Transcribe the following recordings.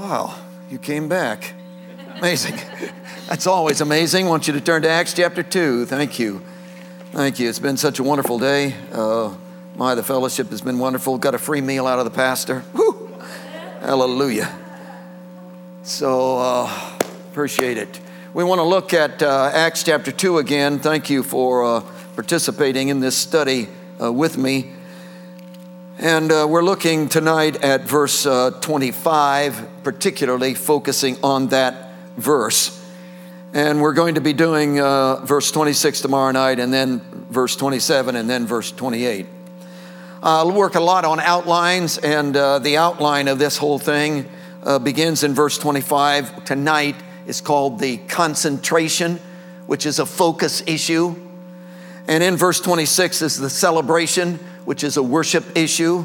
Wow, you came back. Amazing. That's always amazing. I want you to turn to Acts chapter 2. Thank you. Thank you. It's been such a wonderful day. Uh, my, the fellowship has been wonderful. Got a free meal out of the pastor. Woo! Hallelujah. So, uh, appreciate it. We want to look at uh, Acts chapter 2 again. Thank you for uh, participating in this study uh, with me. And uh, we're looking tonight at verse uh, 25, particularly focusing on that verse. And we're going to be doing uh, verse 26 tomorrow night, and then verse 27, and then verse 28. I'll work a lot on outlines, and uh, the outline of this whole thing uh, begins in verse 25. Tonight is called the concentration, which is a focus issue. And in verse 26 is the celebration, which is a worship issue.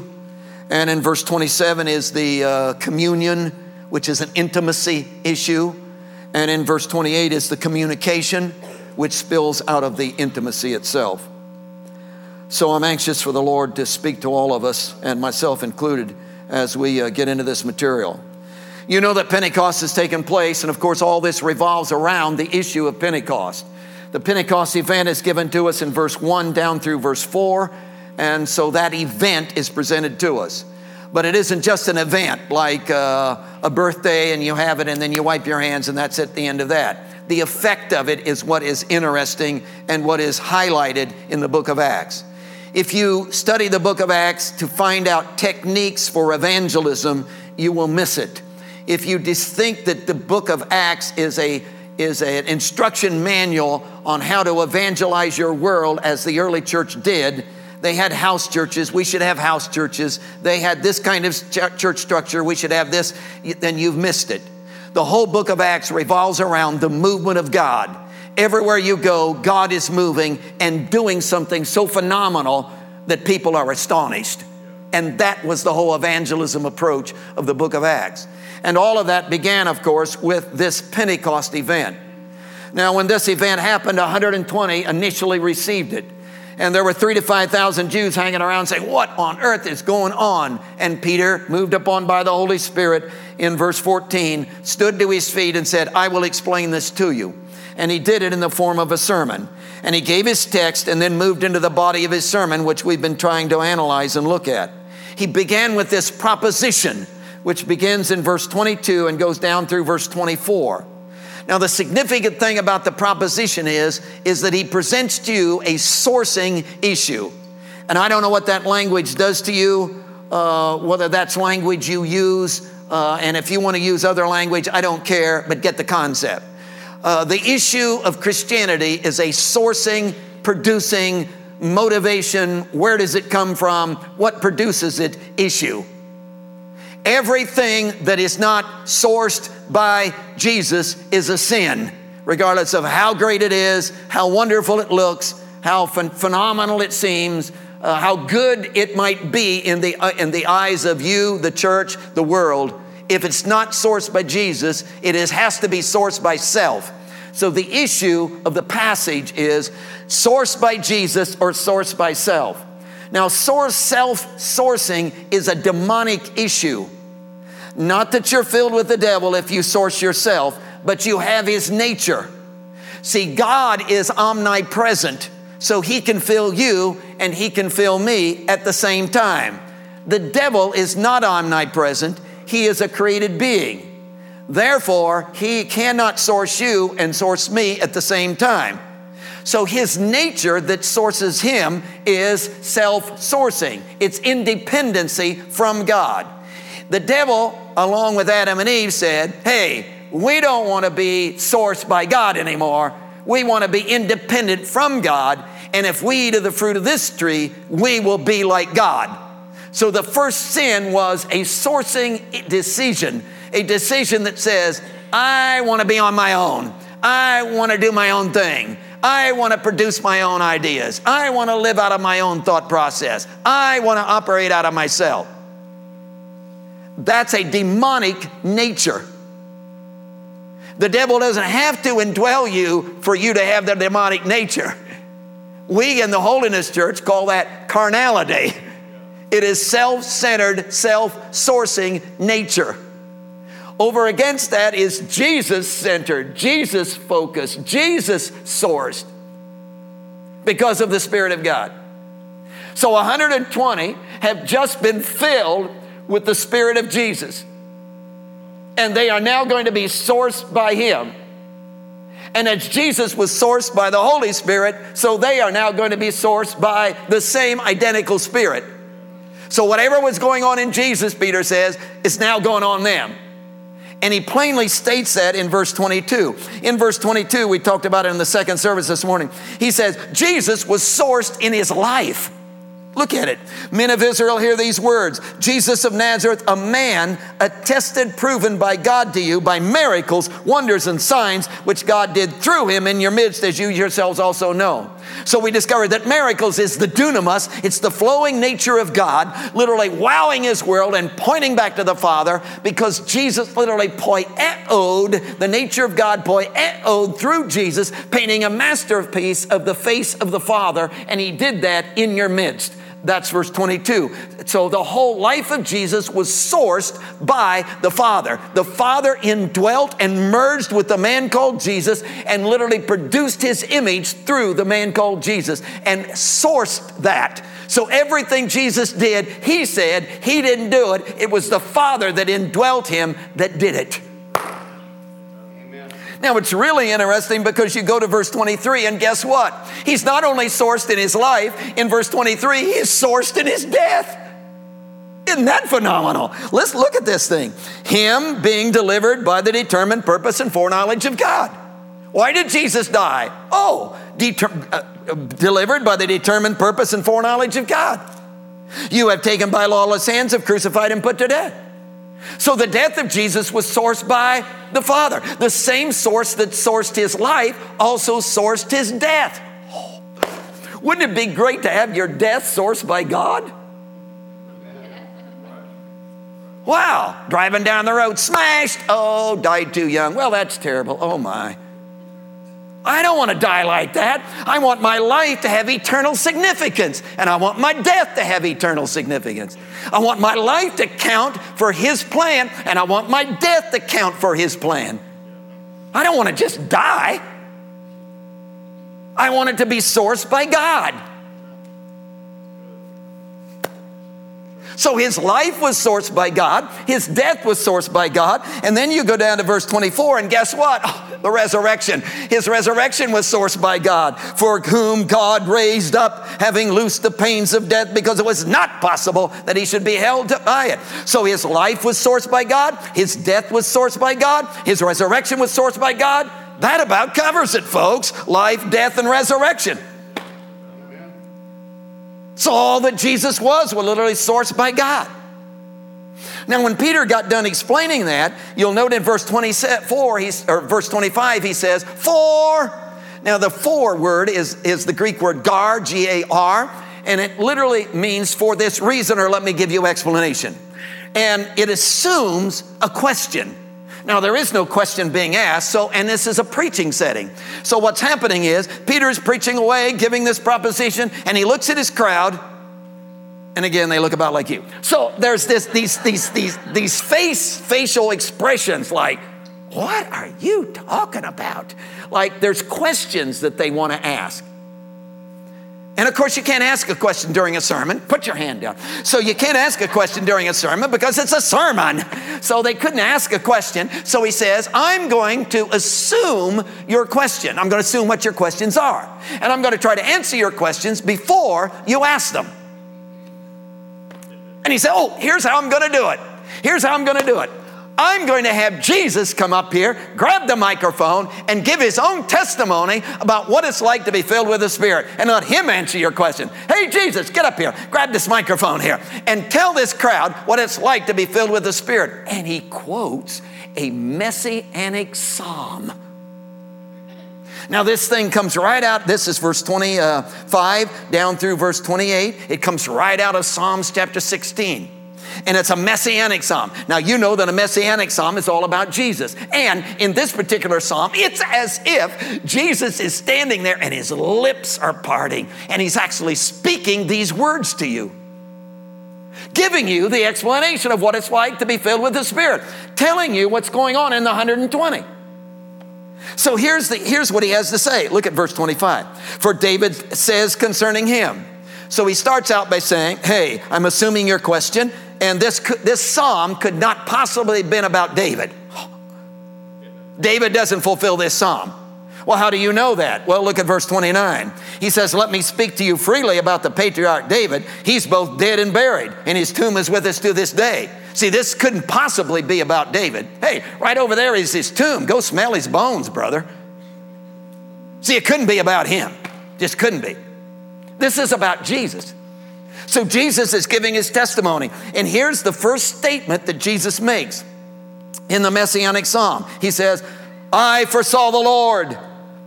And in verse 27 is the uh, communion, which is an intimacy issue. And in verse 28 is the communication, which spills out of the intimacy itself. So I'm anxious for the Lord to speak to all of us, and myself included, as we uh, get into this material. You know that Pentecost has taken place, and of course, all this revolves around the issue of Pentecost. The Pentecost event is given to us in verse 1 down through verse 4, and so that event is presented to us. But it isn't just an event like uh, a birthday and you have it and then you wipe your hands and that's at the end of that. The effect of it is what is interesting and what is highlighted in the book of Acts. If you study the book of Acts to find out techniques for evangelism, you will miss it. If you just think that the book of Acts is a is an instruction manual on how to evangelize your world as the early church did, they had house churches. We should have house churches. They had this kind of church structure. We should have this. Then you've missed it. The whole book of Acts revolves around the movement of God. Everywhere you go, God is moving and doing something so phenomenal that people are astonished. And that was the whole evangelism approach of the book of Acts. And all of that began, of course, with this Pentecost event. Now, when this event happened, 120 initially received it and there were three to 5,000 Jews hanging around saying, What on earth is going on? And Peter, moved upon by the Holy Spirit in verse 14, stood to his feet and said, I will explain this to you. And he did it in the form of a sermon. And he gave his text and then moved into the body of his sermon, which we've been trying to analyze and look at. He began with this proposition, which begins in verse 22 and goes down through verse 24. Now, the significant thing about the proposition is, is that he presents to you a sourcing issue. And I don't know what that language does to you, uh, whether that's language you use, uh, and if you want to use other language, I don't care, but get the concept. Uh, the issue of Christianity is a sourcing, producing, motivation, where does it come from, what produces it issue. Everything that is not sourced by Jesus is a sin, regardless of how great it is, how wonderful it looks, how ph- phenomenal it seems, uh, how good it might be in the, uh, in the eyes of you, the church, the world. If it's not sourced by Jesus, it is, has to be sourced by self. So the issue of the passage is sourced by Jesus or sourced by self. Now, source self sourcing is a demonic issue. Not that you're filled with the devil if you source yourself, but you have his nature. See, God is omnipresent, so he can fill you and he can fill me at the same time. The devil is not omnipresent, he is a created being. Therefore, he cannot source you and source me at the same time. So his nature that sources him is self sourcing, it's independency from God. The devil, along with Adam and Eve, said, Hey, we don't want to be sourced by God anymore. We want to be independent from God. And if we eat of the fruit of this tree, we will be like God. So the first sin was a sourcing decision, a decision that says, I want to be on my own. I want to do my own thing. I want to produce my own ideas. I want to live out of my own thought process. I want to operate out of myself. That's a demonic nature. The devil doesn't have to indwell you for you to have the demonic nature. We in the Holiness Church call that carnality. It is self centered, self sourcing nature. Over against that is Jesus centered, Jesus focused, Jesus sourced because of the Spirit of God. So 120 have just been filled with the Spirit of Jesus. And they are now going to be sourced by Him. And as Jesus was sourced by the Holy Spirit, so they are now going to be sourced by the same identical Spirit. So whatever was going on in Jesus, Peter says, is now going on them. And he plainly states that in verse 22. In verse 22, we talked about it in the second service this morning. He says, Jesus was sourced in his life. Look at it. Men of Israel, hear these words Jesus of Nazareth, a man attested, proven by God to you by miracles, wonders, and signs which God did through him in your midst, as you yourselves also know. So we discovered that miracles is the dunamis, it's the flowing nature of God, literally wowing his world and pointing back to the Father because Jesus literally poieoed the nature of God, poieoed through Jesus, painting a masterpiece of the face of the Father, and he did that in your midst. That's verse 22. So the whole life of Jesus was sourced by the Father. The Father indwelt and merged with the man called Jesus and literally produced his image through the man called Jesus and sourced that. So everything Jesus did, he said, he didn't do it. It was the Father that indwelt him that did it. Now, it's really interesting because you go to verse 23, and guess what? He's not only sourced in his life, in verse 23, he is sourced in his death. Isn't that phenomenal? Let's look at this thing. Him being delivered by the determined purpose and foreknowledge of God. Why did Jesus die? Oh, deter- uh, delivered by the determined purpose and foreknowledge of God. You have taken by lawless hands, have crucified and put to death. So the death of Jesus was sourced by the Father. The same source that sourced his life also sourced his death. Wouldn't it be great to have your death sourced by God? Wow, driving down the road, smashed. Oh, died too young. Well, that's terrible. Oh, my. I don't want to die like that. I want my life to have eternal significance, and I want my death to have eternal significance. I want my life to count for His plan, and I want my death to count for His plan. I don't want to just die. I want it to be sourced by God. So his life was sourced by God, his death was sourced by God, and then you go down to verse 24, and guess what? Oh, the resurrection. His resurrection was sourced by God, for whom God raised up, having loosed the pains of death, because it was not possible that he should be held by it. So his life was sourced by God, his death was sourced by God, his resurrection was sourced by God. That about covers it, folks life, death, and resurrection. So all that Jesus was was literally sourced by God. Now, when Peter got done explaining that, you'll note in verse 24, he's, or verse 25, he says, For. Now, the for word is, is the Greek word gar, G A R, and it literally means for this reason, or let me give you explanation. And it assumes a question. Now, there is no question being asked, so, and this is a preaching setting. So, what's happening is Peter's preaching away, giving this proposition, and he looks at his crowd, and again, they look about like you. So, there's this, these, these, these, these face, facial expressions like, what are you talking about? Like, there's questions that they want to ask. And of course, you can't ask a question during a sermon. Put your hand down. So you can't ask a question during a sermon because it's a sermon. So they couldn't ask a question. So he says, I'm going to assume your question. I'm going to assume what your questions are. And I'm going to try to answer your questions before you ask them. And he said, Oh, here's how I'm going to do it. Here's how I'm going to do it. I'm going to have Jesus come up here, grab the microphone, and give his own testimony about what it's like to be filled with the Spirit and let him answer your question. Hey, Jesus, get up here, grab this microphone here, and tell this crowd what it's like to be filled with the Spirit. And he quotes a messianic psalm. Now, this thing comes right out. This is verse 25 uh, down through verse 28. It comes right out of Psalms chapter 16 and it's a messianic psalm. Now, you know that a messianic psalm is all about Jesus. And in this particular psalm, it's as if Jesus is standing there and his lips are parting and he's actually speaking these words to you. giving you the explanation of what it's like to be filled with the Spirit, telling you what's going on in the 120. So here's, the, here's what he has to say. Look at verse 25. For David says concerning him. So he starts out by saying, Hey, I'm assuming your question, and this, this psalm could not possibly have been about David. David doesn't fulfill this psalm. Well, how do you know that? Well, look at verse 29. He says, Let me speak to you freely about the patriarch David. He's both dead and buried, and his tomb is with us to this day. See, this couldn't possibly be about David. Hey, right over there is his tomb. Go smell his bones, brother. See, it couldn't be about him. Just couldn't be. This is about Jesus. So Jesus is giving his testimony. And here's the first statement that Jesus makes in the Messianic Psalm. He says, I foresaw the Lord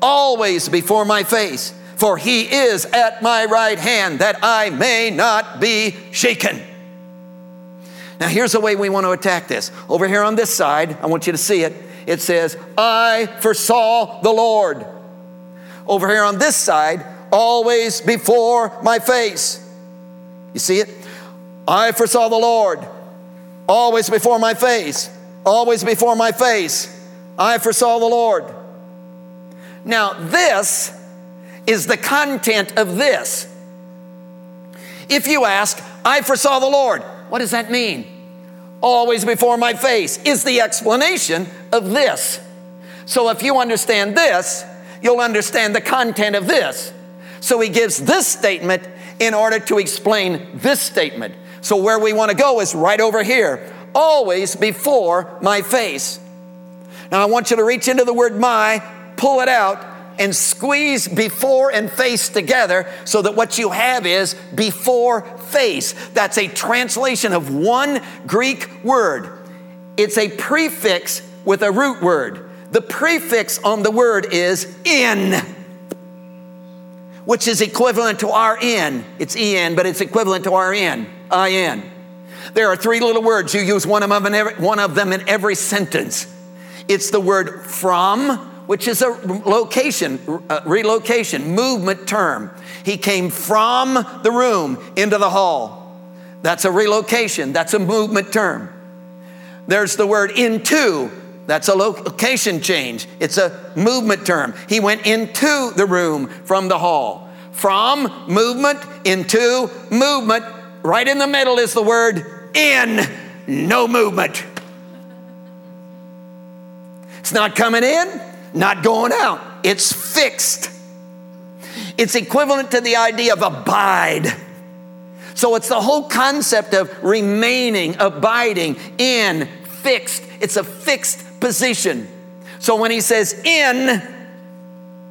always before my face, for he is at my right hand that I may not be shaken. Now, here's the way we want to attack this. Over here on this side, I want you to see it. It says, I foresaw the Lord. Over here on this side, always before my face. You see it? I foresaw the Lord, always before my face, always before my face. I foresaw the Lord. Now, this is the content of this. If you ask, I foresaw the Lord, what does that mean? Always before my face is the explanation of this. So if you understand this, you'll understand the content of this. So he gives this statement in order to explain this statement. So where we want to go is right over here, always before my face. Now I want you to reach into the word my pull it out, and squeeze before and face together so that what you have is before face. That's a translation of one Greek word. It's a prefix with a root word. The prefix on the word is in, which is equivalent to our in. It's en, but it's equivalent to our in. There are three little words. You use one of them in every, one of them in every sentence. It's the word from, which is a location, a relocation, movement term. He came from the room into the hall. That's a relocation, that's a movement term. There's the word into, that's a location change. It's a movement term. He went into the room from the hall. From movement into movement. Right in the middle is the word in, no movement. It's not coming in, not going out. It's fixed. It's equivalent to the idea of abide. So it's the whole concept of remaining, abiding in, fixed. It's a fixed position. So when he says in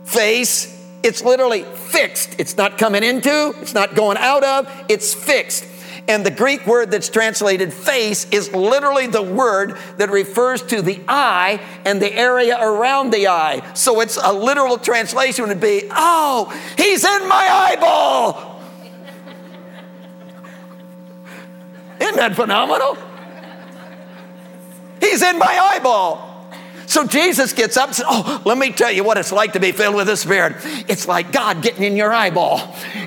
face, it's literally fixed. It's not coming into, it's not going out of, it's fixed. And the Greek word that's translated face is literally the word that refers to the eye and the area around the eye. So it's a literal translation would be, oh, he's in my eyeball. Isn't that phenomenal? He's in my eyeball. So Jesus gets up and says, Oh, let me tell you what it's like to be filled with the Spirit. It's like God getting in your eyeball.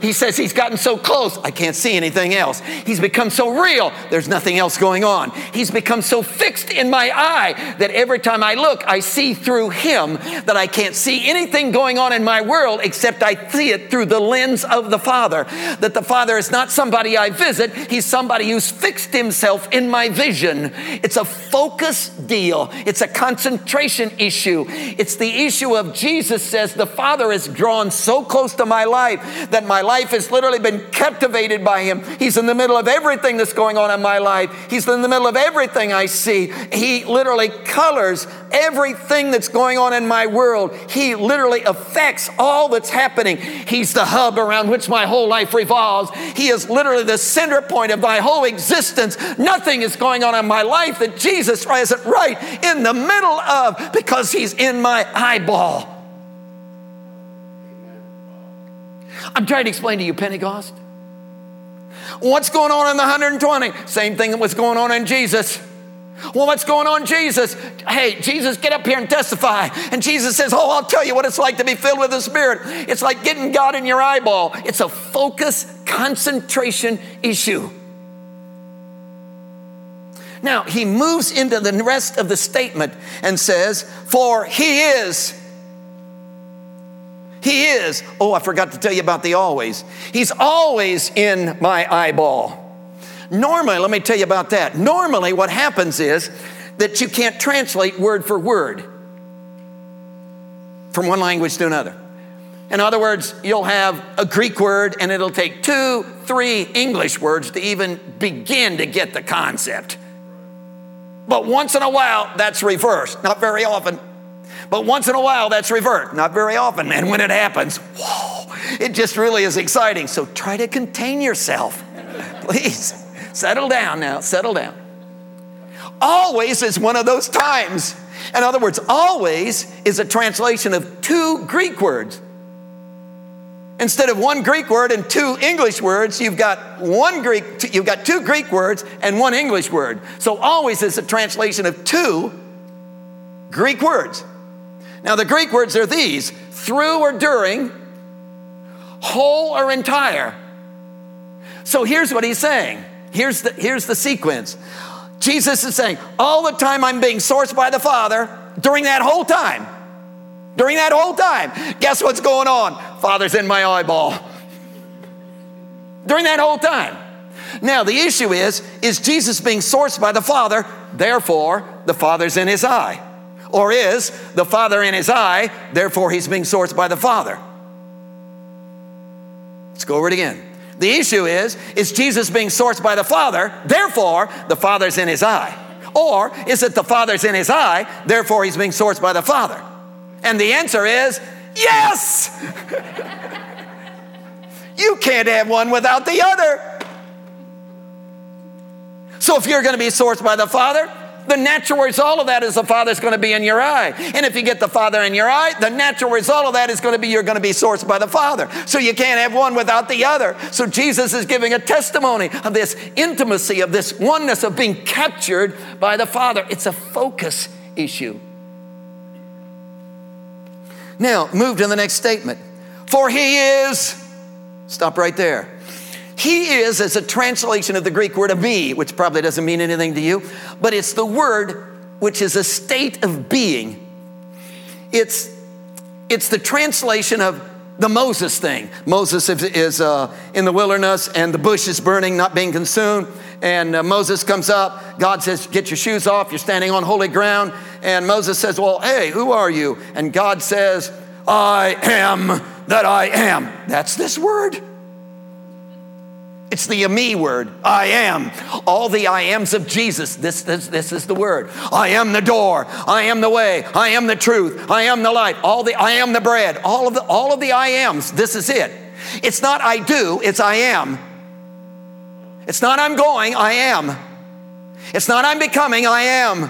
He says he's gotten so close, I can't see anything else. He's become so real, there's nothing else going on. He's become so fixed in my eye that every time I look, I see through him that I can't see anything going on in my world except I see it through the lens of the Father. That the Father is not somebody I visit, he's somebody who's fixed himself in my vision. It's a focus deal, it's a concentration issue. It's the issue of Jesus says, The Father is drawn so close to my life that my life has literally been captivated by Him. He's in the middle of everything that's going on in my life, He's in the middle of everything I see. He literally colors everything that's going on in my world. He literally affects all that's happening. He's the hub around which my whole life revolves. He is literally the center point of my whole existence. Nothing is going on in my life that Jesus isn't right in the middle of love because he's in my eyeball. I'm trying to explain to you Pentecost. What's going on in the 120? Same thing that was going on in Jesus. Well, what's going on, Jesus? Hey, Jesus, get up here and testify. And Jesus says, Oh, I'll tell you what it's like to be filled with the Spirit. It's like getting God in your eyeball. It's a focus concentration issue. Now, he moves into the rest of the statement and says, For he is. He is. Oh, I forgot to tell you about the always. He's always in my eyeball. Normally, let me tell you about that. Normally, what happens is that you can't translate word for word from one language to another. In other words, you'll have a Greek word and it'll take two, three English words to even begin to get the concept. But once in a while, that's reversed. Not very often. But once in a while, that's reversed. Not very often. And when it happens, whoa, it just really is exciting. So try to contain yourself. Please, settle down now, settle down. Always is one of those times. In other words, always is a translation of two Greek words. Instead of one Greek word and two English words, you've got one Greek, you've got two Greek words and one English word. So always is a translation of two Greek words. Now the Greek words are these through or during, whole or entire. So here's what he's saying. Here's the, here's the sequence. Jesus is saying, all the time I'm being sourced by the Father during that whole time. During that whole time, guess what's going on? Father's in my eyeball. During that whole time. Now, the issue is is Jesus being sourced by the Father, therefore, the Father's in his eye? Or is the Father in his eye, therefore, he's being sourced by the Father? Let's go over it again. The issue is is Jesus being sourced by the Father, therefore, the Father's in his eye? Or is it the Father's in his eye, therefore, he's being sourced by the Father? And the answer is yes. you can't have one without the other. So if you're going to be sourced by the Father, the natural result of that is the Father's going to be in your eye. And if you get the Father in your eye, the natural result of that is going to be you're going to be sourced by the Father. So you can't have one without the other. So Jesus is giving a testimony of this intimacy, of this oneness, of being captured by the Father. It's a focus issue. Now, move to the next statement. For he is, stop right there. He is as a translation of the Greek word eimi, which probably doesn't mean anything to you, but it's the word which is a state of being. It's, it's the translation of the Moses thing. Moses is uh, in the wilderness and the bush is burning, not being consumed. And uh, Moses comes up. God says, Get your shoes off. You're standing on holy ground. And Moses says, Well, hey, who are you? And God says, I am that I am. That's this word. It's the eimi word. I am. All the I ams of Jesus. This, this, this is the word. I am the door. I am the way. I am the truth. I am the light. All the I am the bread. All of the all of the I ams. This is it. It's not I do, it's I am. It's not I'm going, I am. It's not I'm becoming, I am.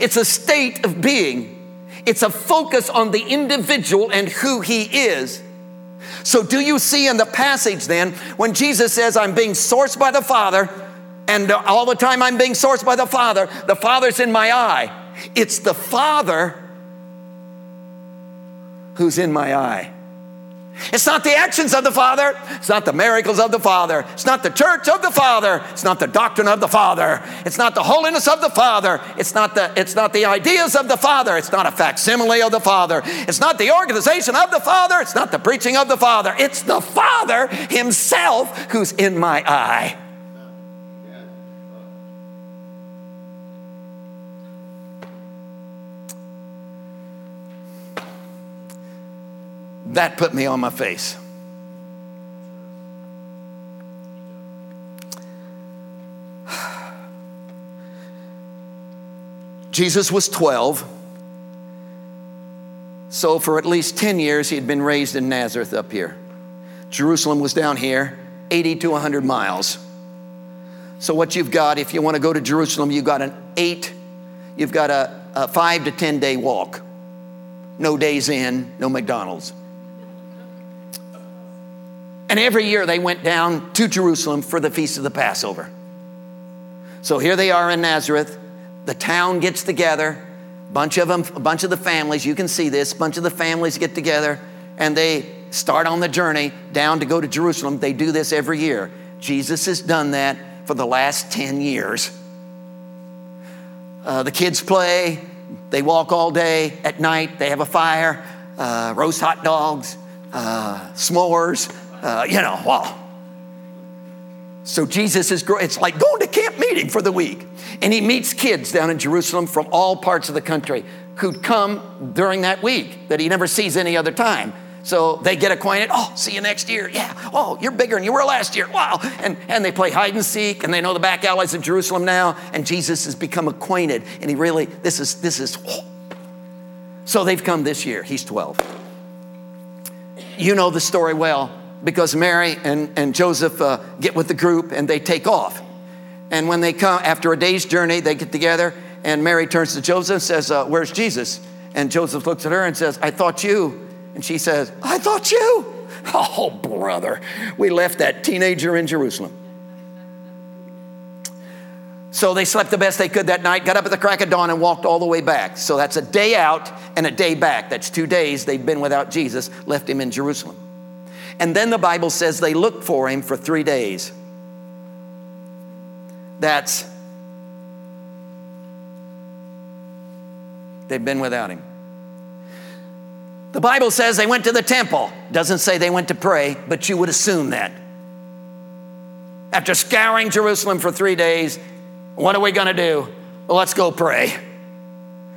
It's a state of being. It's a focus on the individual and who he is. So, do you see in the passage then, when Jesus says, I'm being sourced by the Father, and all the time I'm being sourced by the Father, the Father's in my eye. It's the Father who's in my eye. It's not the actions of the Father. It's not the miracles of the Father. It's not the church of the Father. It's not the doctrine of the Father. It's not the holiness of the Father. It's not the, it's not the ideas of the Father. It's not a facsimile of the Father. It's not the organization of the Father. It's not the preaching of the Father. It's the Father Himself who's in my eye. That put me on my face. Jesus was 12. So, for at least 10 years, he had been raised in Nazareth up here. Jerusalem was down here, 80 to 100 miles. So, what you've got, if you want to go to Jerusalem, you've got an eight, you've got a, a five to 10 day walk. No days in, no McDonald's. And every year they went down to Jerusalem for the feast of the Passover. So here they are in Nazareth. The town gets together. Bunch of them, a bunch of the families, you can see this, bunch of the families get together and they start on the journey down to go to Jerusalem. They do this every year. Jesus has done that for the last 10 years. Uh, the kids play, they walk all day. At night, they have a fire, uh, roast hot dogs, uh, s'mores, uh, you know, wow. So Jesus is, it's like going to camp meeting for the week. And he meets kids down in Jerusalem from all parts of the country who'd come during that week that he never sees any other time. So they get acquainted. Oh, see you next year. Yeah. Oh, you're bigger than you were last year. Wow. And, and they play hide and seek and they know the back alleys of Jerusalem now. And Jesus has become acquainted. And he really, this is, this is, oh. so they've come this year. He's 12. You know the story well because Mary and, and Joseph uh, get with the group and they take off. And when they come, after a day's journey, they get together and Mary turns to Joseph and says, uh, Where's Jesus? And Joseph looks at her and says, I thought you. And she says, I thought you. Oh, brother, we left that teenager in Jerusalem. So they slept the best they could that night, got up at the crack of dawn, and walked all the way back. So that's a day out and a day back. That's two days they've been without Jesus, left him in Jerusalem. And then the Bible says they looked for him for three days. That's, they've been without him. The Bible says they went to the temple. Doesn't say they went to pray, but you would assume that. After scouring Jerusalem for three days, what are we going to do? Well, let's go pray.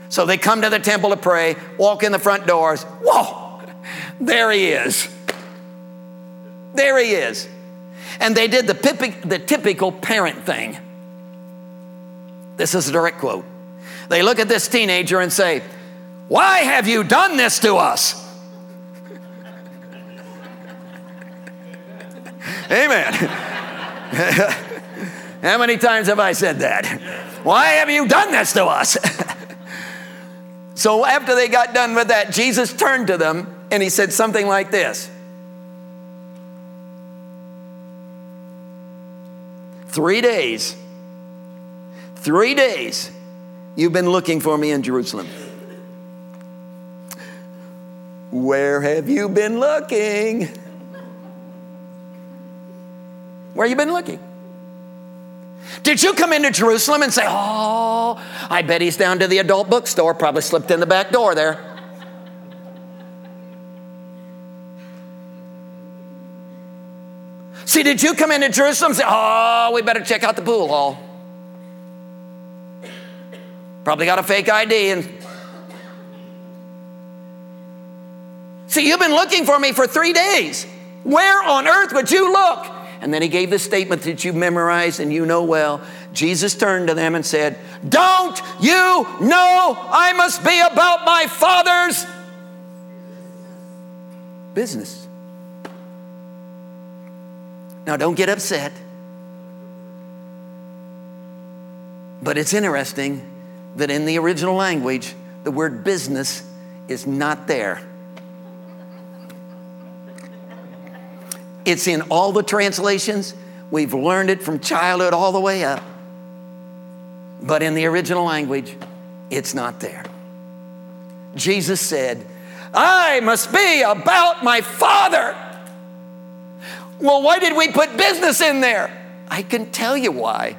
So they come to the temple to pray, walk in the front doors. Whoa, there he is. There he is. And they did the, the typical parent thing. This is a direct quote. They look at this teenager and say, why have you done this to us? Amen. How many times have I said that? Why have you done this to us? so after they got done with that, Jesus turned to them and he said something like this Three days, three days, you've been looking for me in Jerusalem. Where have you been looking? Where you been looking? Did you come into Jerusalem and say, Oh, I bet he's down to the adult bookstore, probably slipped in the back door there? See, did you come into Jerusalem and say, Oh, we better check out the pool hall? Probably got a fake ID and See, you've been looking for me for three days. Where on earth would you look? And then he gave the statement that you memorized and you know well. Jesus turned to them and said, Don't you know I must be about my Father's business? Now, don't get upset. But it's interesting that in the original language, the word business is not there. It's in all the translations. We've learned it from childhood all the way up. But in the original language, it's not there. Jesus said, I must be about my Father. Well, why did we put business in there? I can tell you why.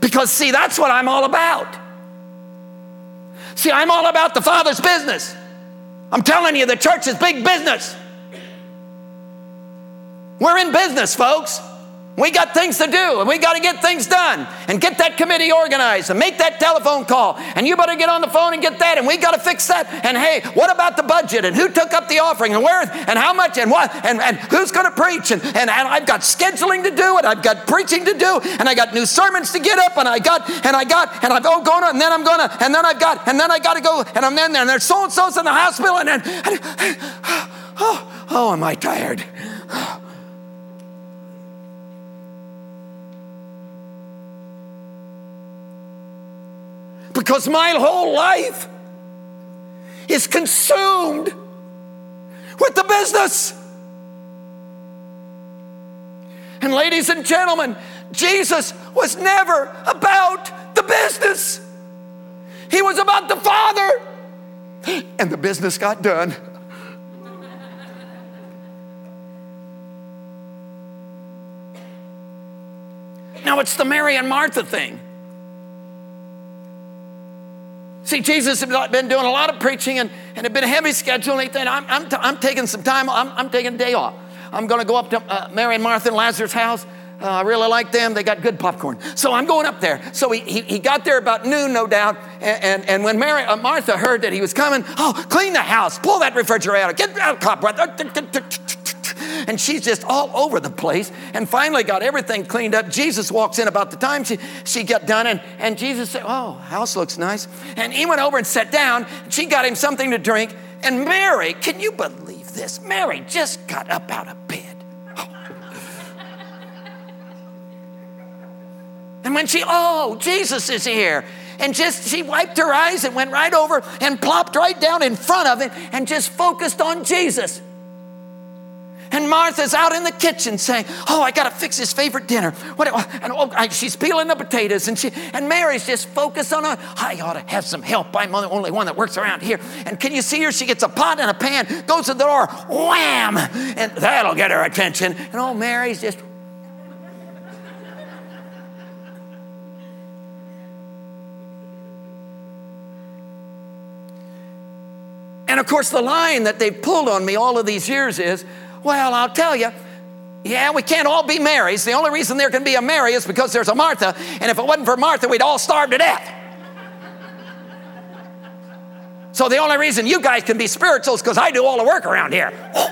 Because, see, that's what I'm all about. See, I'm all about the Father's business. I'm telling you, the church is big business. We're in business, folks. We got things to do and we got to get things done and get that committee organized and make that telephone call. And you better get on the phone and get that and we got to fix that. And hey, what about the budget and who took up the offering and where and how much and what and, and who's going to preach? And, and, and I've got scheduling to do and I've got preaching to do and I got new sermons to get up and I got and I got and I'm oh, going on and then I'm going to and then I've got and then I got to go and I'm in there and there's so and so's in the hospital and then and, oh, oh, am I tired? Because my whole life is consumed with the business. And, ladies and gentlemen, Jesus was never about the business, He was about the Father. And the business got done. Now, it's the Mary and Martha thing. See, Jesus had been doing a lot of preaching and, and had been a heavy schedule. And he said, I'm, I'm, t- I'm taking some time, I'm, I'm taking a day off. I'm going to go up to uh, Mary and Martha and Lazarus' house. Uh, I really like them. They got good popcorn. So I'm going up there. So he, he, he got there about noon, no doubt. And, and, and when Mary, uh, Martha heard that he was coming, oh, clean the house, pull that refrigerator, out, get out of cobweb. And she's just all over the place and finally got everything cleaned up. Jesus walks in about the time she, she got done, and, and Jesus said, Oh, house looks nice. And he went over and sat down. She got him something to drink. And Mary, can you believe this? Mary just got up out of bed. And when she, oh, Jesus is here. And just, she wiped her eyes and went right over and plopped right down in front of it and just focused on Jesus. And Martha's out in the kitchen saying, Oh, I got to fix his favorite dinner. What, and oh, I, she's peeling the potatoes. And, she, and Mary's just focused on. I ought to have some help. I'm the only one that works around here. And can you see her? She gets a pot and a pan, goes to the door, wham! And that'll get her attention. And oh, Mary's just And of course, the line that they've pulled on me all of these years is, well, I'll tell you, yeah, we can't all be Marys. The only reason there can be a Mary is because there's a Martha, and if it wasn't for Martha, we'd all starve to death. So the only reason you guys can be spiritual is because I do all the work around here.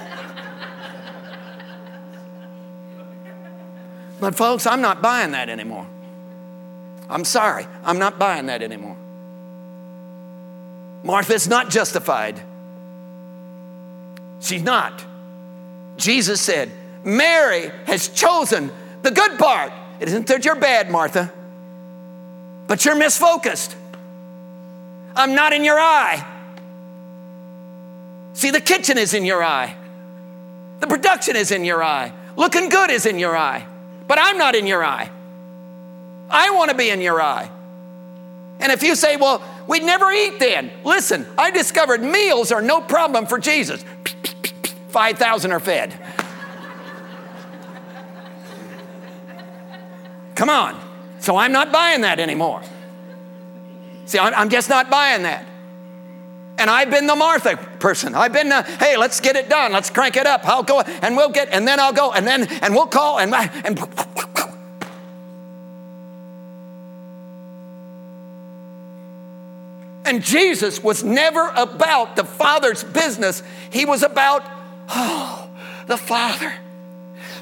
but folks, I'm not buying that anymore. I'm sorry, I'm not buying that anymore. Martha's not justified. She's not. Jesus said, Mary has chosen the good part. It isn't that you're bad, Martha, but you're misfocused. I'm not in your eye. See, the kitchen is in your eye, the production is in your eye, looking good is in your eye, but I'm not in your eye. I want to be in your eye. And if you say, well, we'd never eat then, listen, I discovered meals are no problem for Jesus. 5,000 are fed. Come on. So I'm not buying that anymore. See, I'm just not buying that. And I've been the Martha person. I've been the, hey, let's get it done. Let's crank it up. I'll go and we'll get, and then I'll go, and then, and we'll call, and, and And Jesus was never about the Father's business, He was about, oh, the Father.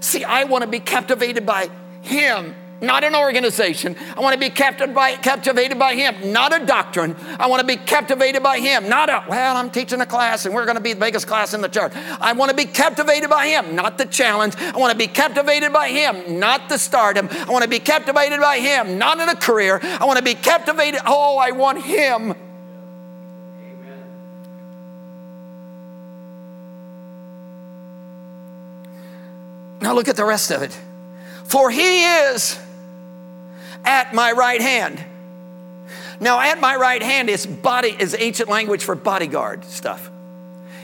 See, I want to be captivated by Him not an organization. I want to be captivated by, captivated by Him, not a doctrine. I want to be captivated by Him, not a, well, I'm teaching a class and we're going to be the biggest class in the church. I want to be captivated by Him, not the challenge. I want to be captivated by Him, not the stardom. I want to be captivated by Him, not in a career. I want to be captivated, oh, I want Him. Now look at the rest of it. For he is at my right hand. Now, at my right hand is body is ancient language for bodyguard stuff.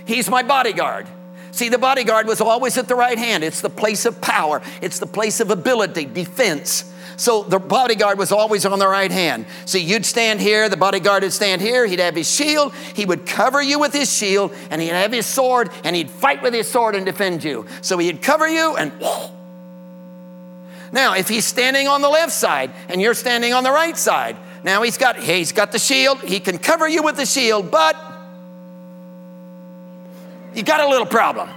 He's my bodyguard. See, the bodyguard was always at the right hand. It's the place of power, it's the place of ability, defense. So the bodyguard was always on the right hand. See, you'd stand here, the bodyguard would stand here, he'd have his shield, he would cover you with his shield, and he'd have his sword, and he'd fight with his sword and defend you. So he'd cover you and. Now, if he's standing on the left side and you're standing on the right side, now he's got he's got the shield, he can cover you with the shield, but you got a little problem.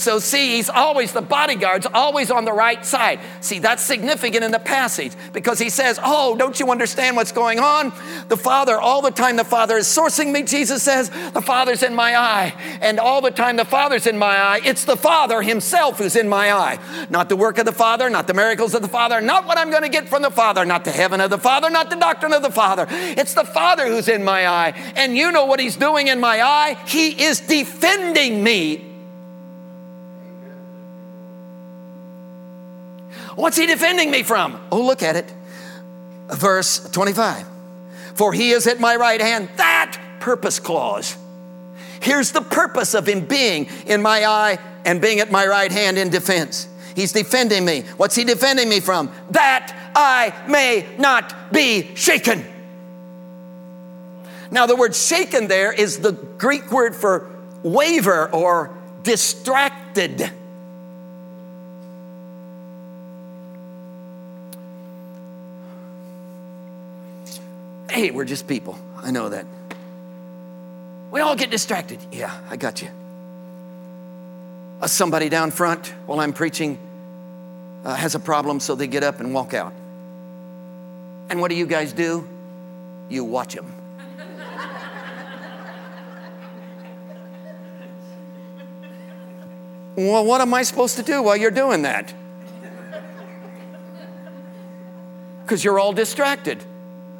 So, see, he's always, the bodyguard's always on the right side. See, that's significant in the passage because he says, Oh, don't you understand what's going on? The Father, all the time, the Father is sourcing me. Jesus says, The Father's in my eye. And all the time, the Father's in my eye. It's the Father himself who's in my eye. Not the work of the Father, not the miracles of the Father, not what I'm going to get from the Father, not the heaven of the Father, not the doctrine of the Father. It's the Father who's in my eye. And you know what he's doing in my eye? He is defending me What's he defending me from? Oh, look at it. Verse 25. For he is at my right hand. That purpose clause. Here's the purpose of him being in my eye and being at my right hand in defense. He's defending me. What's he defending me from? That I may not be shaken. Now, the word shaken there is the Greek word for waver or distracted. Hey, we're just people. I know that. We all get distracted. Yeah, I got you. Uh, somebody down front while I'm preaching uh, has a problem, so they get up and walk out. And what do you guys do? You watch them. well, what am I supposed to do while you're doing that? Because you're all distracted.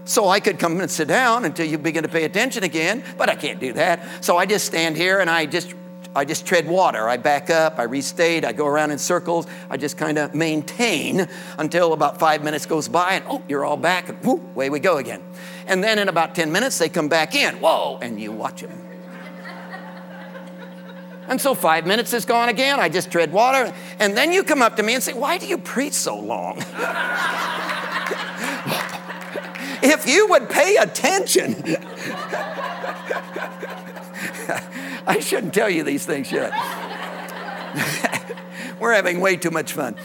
So I could come and sit down until you begin to pay attention again, but I can't do that. So I just stand here and I just I just tread water. I back up, I restate, I go around in circles. I just kind of maintain until about five minutes goes by, and oh, you're all back, and whoop, away we go again. And then in about 10 minutes, they come back in. Whoa, and you watch them. and so five minutes is gone again. I just tread water. And then you come up to me and say, Why do you preach so long? if you would pay attention. I shouldn't tell you these things yet. We're having way too much fun.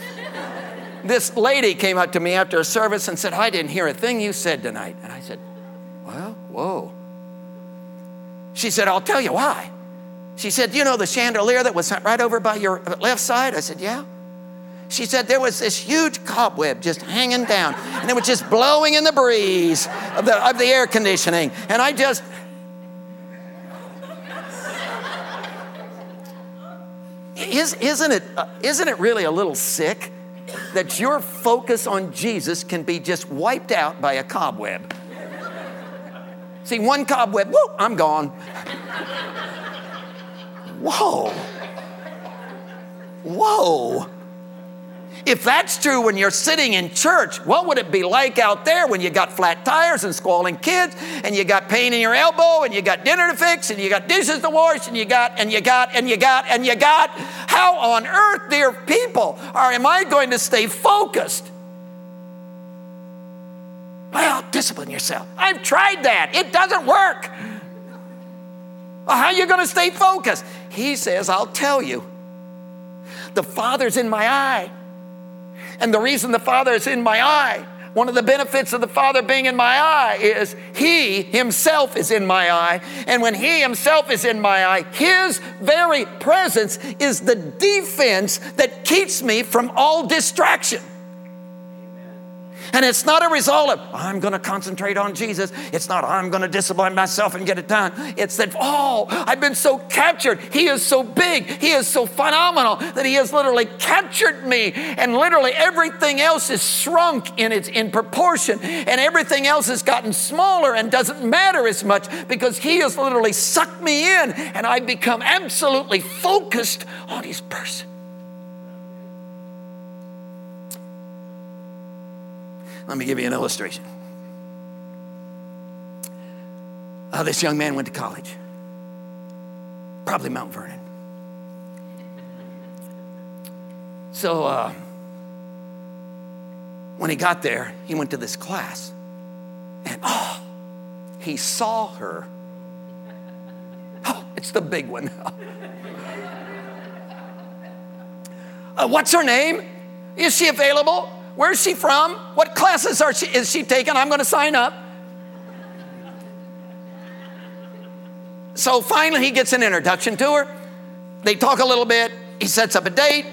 This lady came up to me after a service and said, I didn't hear a thing you said tonight. And I said, Well, whoa. She said, I'll tell you why. She said, You know the chandelier that was right over by your left side? I said, Yeah. She said there was this huge cobweb just hanging down, and it was just blowing in the breeze of the, of the air conditioning. And I just, Is, isn't, it, uh, isn't it really a little sick that your focus on Jesus can be just wiped out by a cobweb? See, one cobweb, whoop, I'm gone. Whoa. Whoa. If that's true when you're sitting in church, what would it be like out there when you got flat tires and squalling kids and you got pain in your elbow and you got dinner to fix and you got dishes to wash and you got and you got and you got and you got? How on earth, dear people, are am I going to stay focused? Well, discipline yourself. I've tried that. It doesn't work. How are you going to stay focused? He says, I'll tell you. The Father's in my eye. And the reason the Father is in my eye, one of the benefits of the Father being in my eye is He Himself is in my eye. And when He Himself is in my eye, His very presence is the defense that keeps me from all distraction. And it's not a result of, I'm going to concentrate on Jesus. It's not, I'm going to discipline myself and get it done. It's that, oh, I've been so captured. He is so big. He is so phenomenal that He has literally captured me. And literally everything else is shrunk in its in proportion. And everything else has gotten smaller and doesn't matter as much because He has literally sucked me in. And I've become absolutely focused on His person. Let me give you an illustration. Uh, this young man went to college, probably Mount Vernon. So uh, when he got there, he went to this class, and oh, he saw her. Oh, it's the big one. uh, what's her name? Is she available? Where's she from? What classes are she, is she taking? I'm going to sign up. So finally, he gets an introduction to her. They talk a little bit. He sets up a date.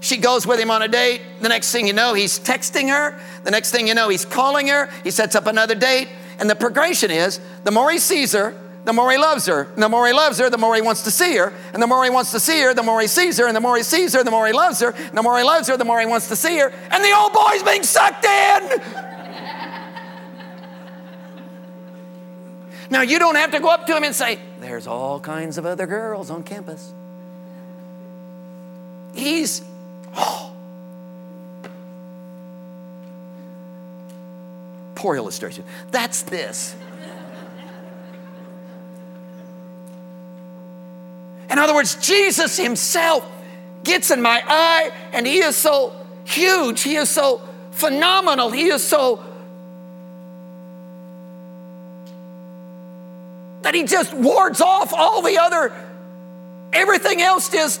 She goes with him on a date. The next thing you know, he's texting her. The next thing you know, he's calling her. He sets up another date. And the progression is the more he sees her, the more he loves her. And the more he loves her, the more he wants to see her. And the more he wants to see her, the more he sees her. And the more he sees her, the more he loves her. And the more he loves her, the more he wants to see her. And the old boy's being sucked in. now, you don't have to go up to him and say, There's all kinds of other girls on campus. He's, oh. Poor illustration. That's this. In other words, Jesus himself gets in my eye and he is so huge, he is so phenomenal, he is so that he just wards off all the other, everything else just,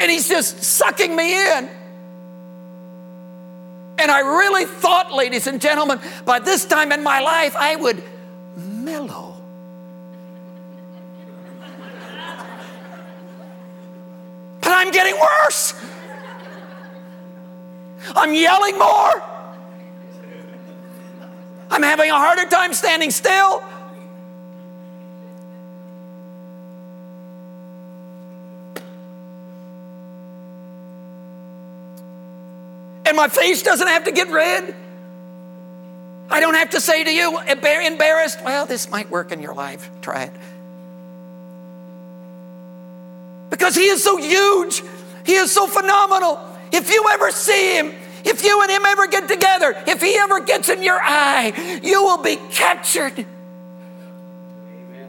and he's just sucking me in. And I really thought, ladies and gentlemen, by this time in my life, I would mellow. But I'm getting worse. I'm yelling more. I'm having a harder time standing still. And my face doesn't have to get red. I don't have to say to you, embarrassed, well, this might work in your life. Try it. Because he is so huge, he is so phenomenal. If you ever see him, if you and him ever get together, if he ever gets in your eye, you will be captured. Amen.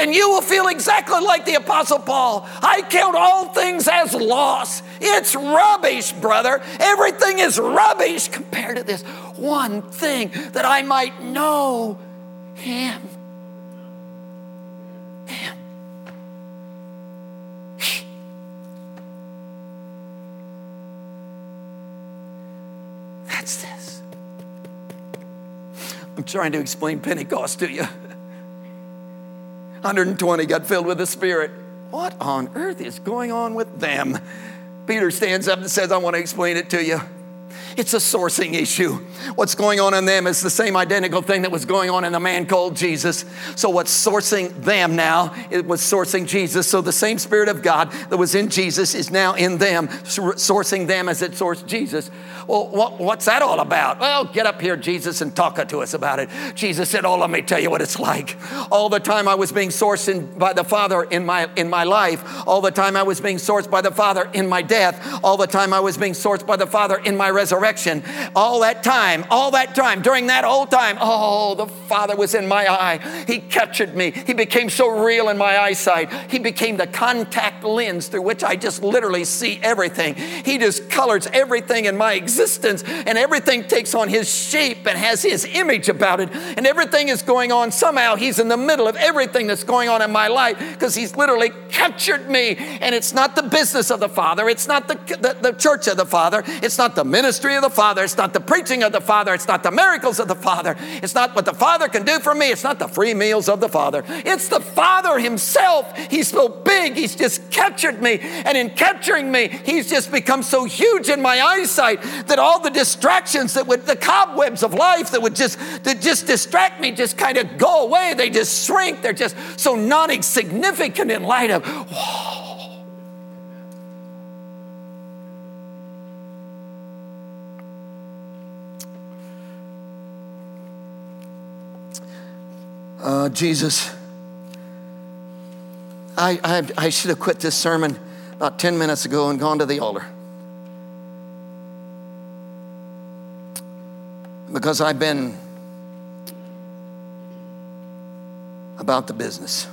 And you will feel exactly like the Apostle Paul. I count all things as loss. It's rubbish, brother. Everything is rubbish compared to this one thing that I might know. Him. That's this. I'm trying to explain Pentecost to you. 120 got filled with the Spirit. What on earth is going on with them? Peter stands up and says, I want to explain it to you. It's a sourcing issue. What's going on in them is the same identical thing that was going on in the man called Jesus. So, what's sourcing them now? It was sourcing Jesus. So, the same Spirit of God that was in Jesus is now in them, sourcing them as it sourced Jesus. Well, what, what's that all about? Well, get up here, Jesus, and talk to us about it. Jesus said, Oh, let me tell you what it's like. All the time I was being sourced in, by the Father in my, in my life, all the time I was being sourced by the Father in my death, all the time I was being sourced by the Father in my resurrection, all that time, all that time, during that whole time, oh, the Father was in my eye. He captured me. He became so real in my eyesight. He became the contact lens through which I just literally see everything. He just colors everything in my existence existence, and everything takes on his shape and has his image about it, and everything is going on. Somehow he's in the middle of everything that's going on in my life because he's literally captured me. And it's not the business of the Father, it's not the, the, the church of the Father, it's not the ministry of the Father, it's not the preaching of the Father, it's not the miracles of the Father, it's not what the Father can do for me, it's not the free meals of the Father, it's the Father himself. He's so big, he's just captured me. And in capturing me, he's just become so huge in my eyesight that all the distractions that would, the cobwebs of life that would just, that just distract me just kind of go away. They just shrink. They're just so non significant in light of, whoa. Uh, Jesus, I, I, I should have quit this sermon about 10 minutes ago and gone to the altar. because I've been about the business.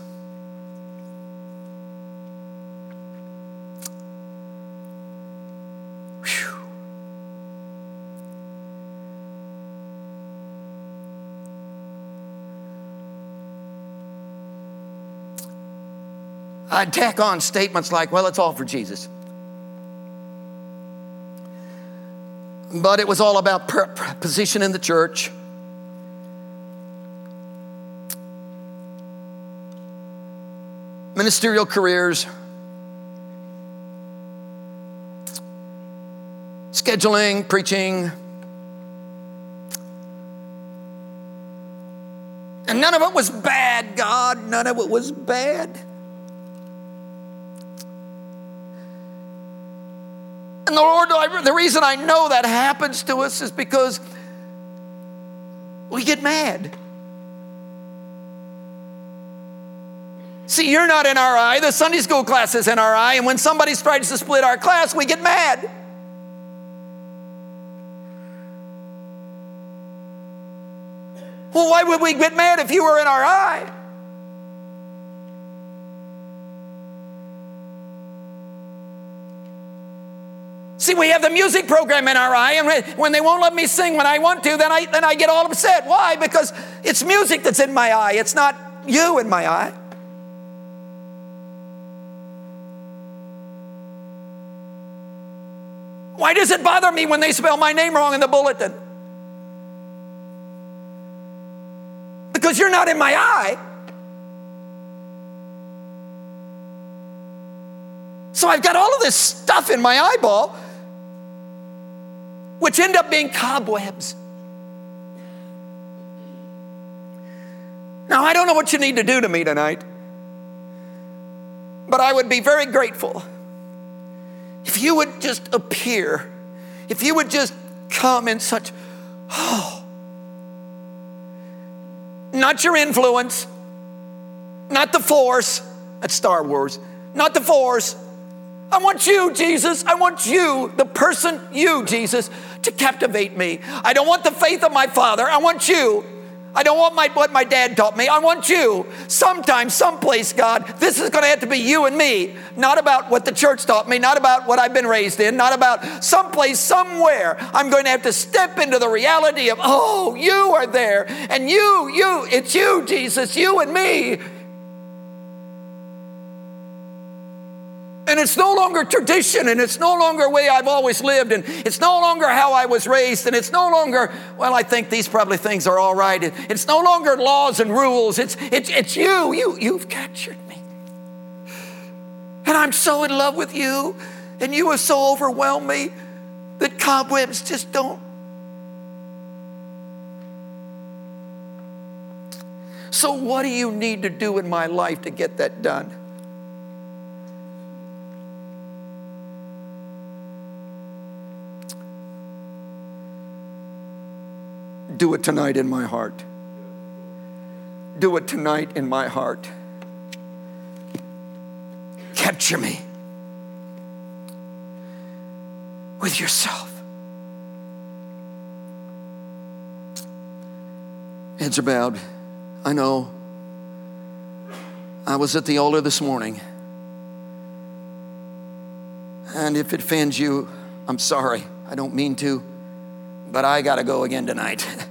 I'd tack on statements like, well, it's all for Jesus. but it was all about position in the church. Ministerial careers, scheduling, preaching. And none of it was bad, God. None of it was bad. And the Lord, the reason I know that happens to us is because we get mad. See, you're not in our eye. The Sunday school class is in our eye. And when somebody tries to split our class, we get mad. Well, why would we get mad if you were in our eye? See, we have the music program in our eye, and when they won't let me sing when I want to, then I, then I get all upset. Why? Because it's music that's in my eye, it's not you in my eye. Why does it bother me when they spell my name wrong in the bulletin? Because you're not in my eye. So I've got all of this stuff in my eyeball, which end up being cobwebs. Now, I don't know what you need to do to me tonight, but I would be very grateful if you would just appear, if you would just come in such, oh, not your influence, not the force, that's Star Wars, not the force. I want you, Jesus. I want you, the person you, Jesus, to captivate me. I don't want the faith of my father. I want you. I don't want my, what my dad taught me. I want you. Sometime, someplace, God, this is going to have to be you and me. Not about what the church taught me, not about what I've been raised in, not about someplace, somewhere. I'm going to have to step into the reality of, oh, you are there. And you, you, it's you, Jesus, you and me. And it's no longer tradition, and it's no longer way I've always lived, and it's no longer how I was raised, and it's no longer, well, I think these probably things are all right. It's no longer laws and rules. It's, it's, it's you. you. You've captured me. And I'm so in love with you, and you have so overwhelmed me that cobwebs just don't. So, what do you need to do in my life to get that done? Do it tonight in my heart. Do it tonight in my heart. Capture me with yourself. Heads are bowed. I know. I was at the altar this morning. And if it offends you, I'm sorry. I don't mean to but I got to go again tonight.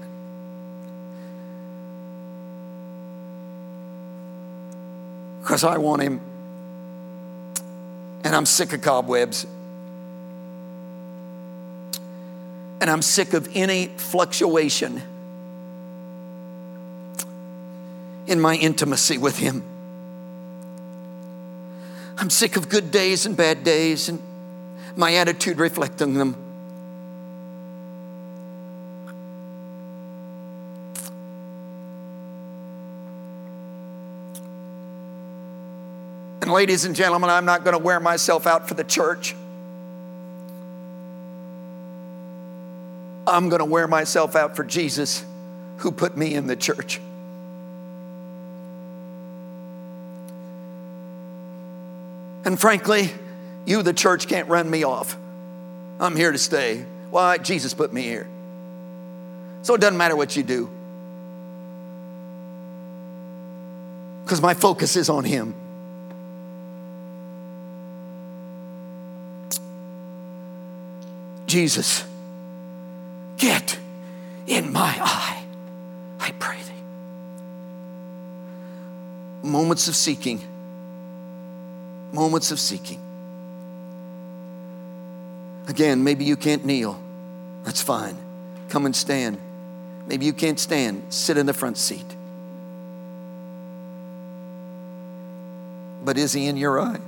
Because I want him. And I'm sick of cobwebs. And I'm sick of any fluctuation in my intimacy with him. I'm sick of good days and bad days and my attitude reflecting them. And ladies and gentlemen, I'm not going to wear myself out for the church. I'm going to wear myself out for Jesus who put me in the church. And frankly, you, the church, can't run me off. I'm here to stay. Why? Jesus put me here. So it doesn't matter what you do. Because my focus is on Him. Jesus, get in my eye, I pray thee. Moments of seeking, moments of seeking. Again, maybe you can't kneel. That's fine. Come and stand. Maybe you can't stand. Sit in the front seat. But is he in your eye?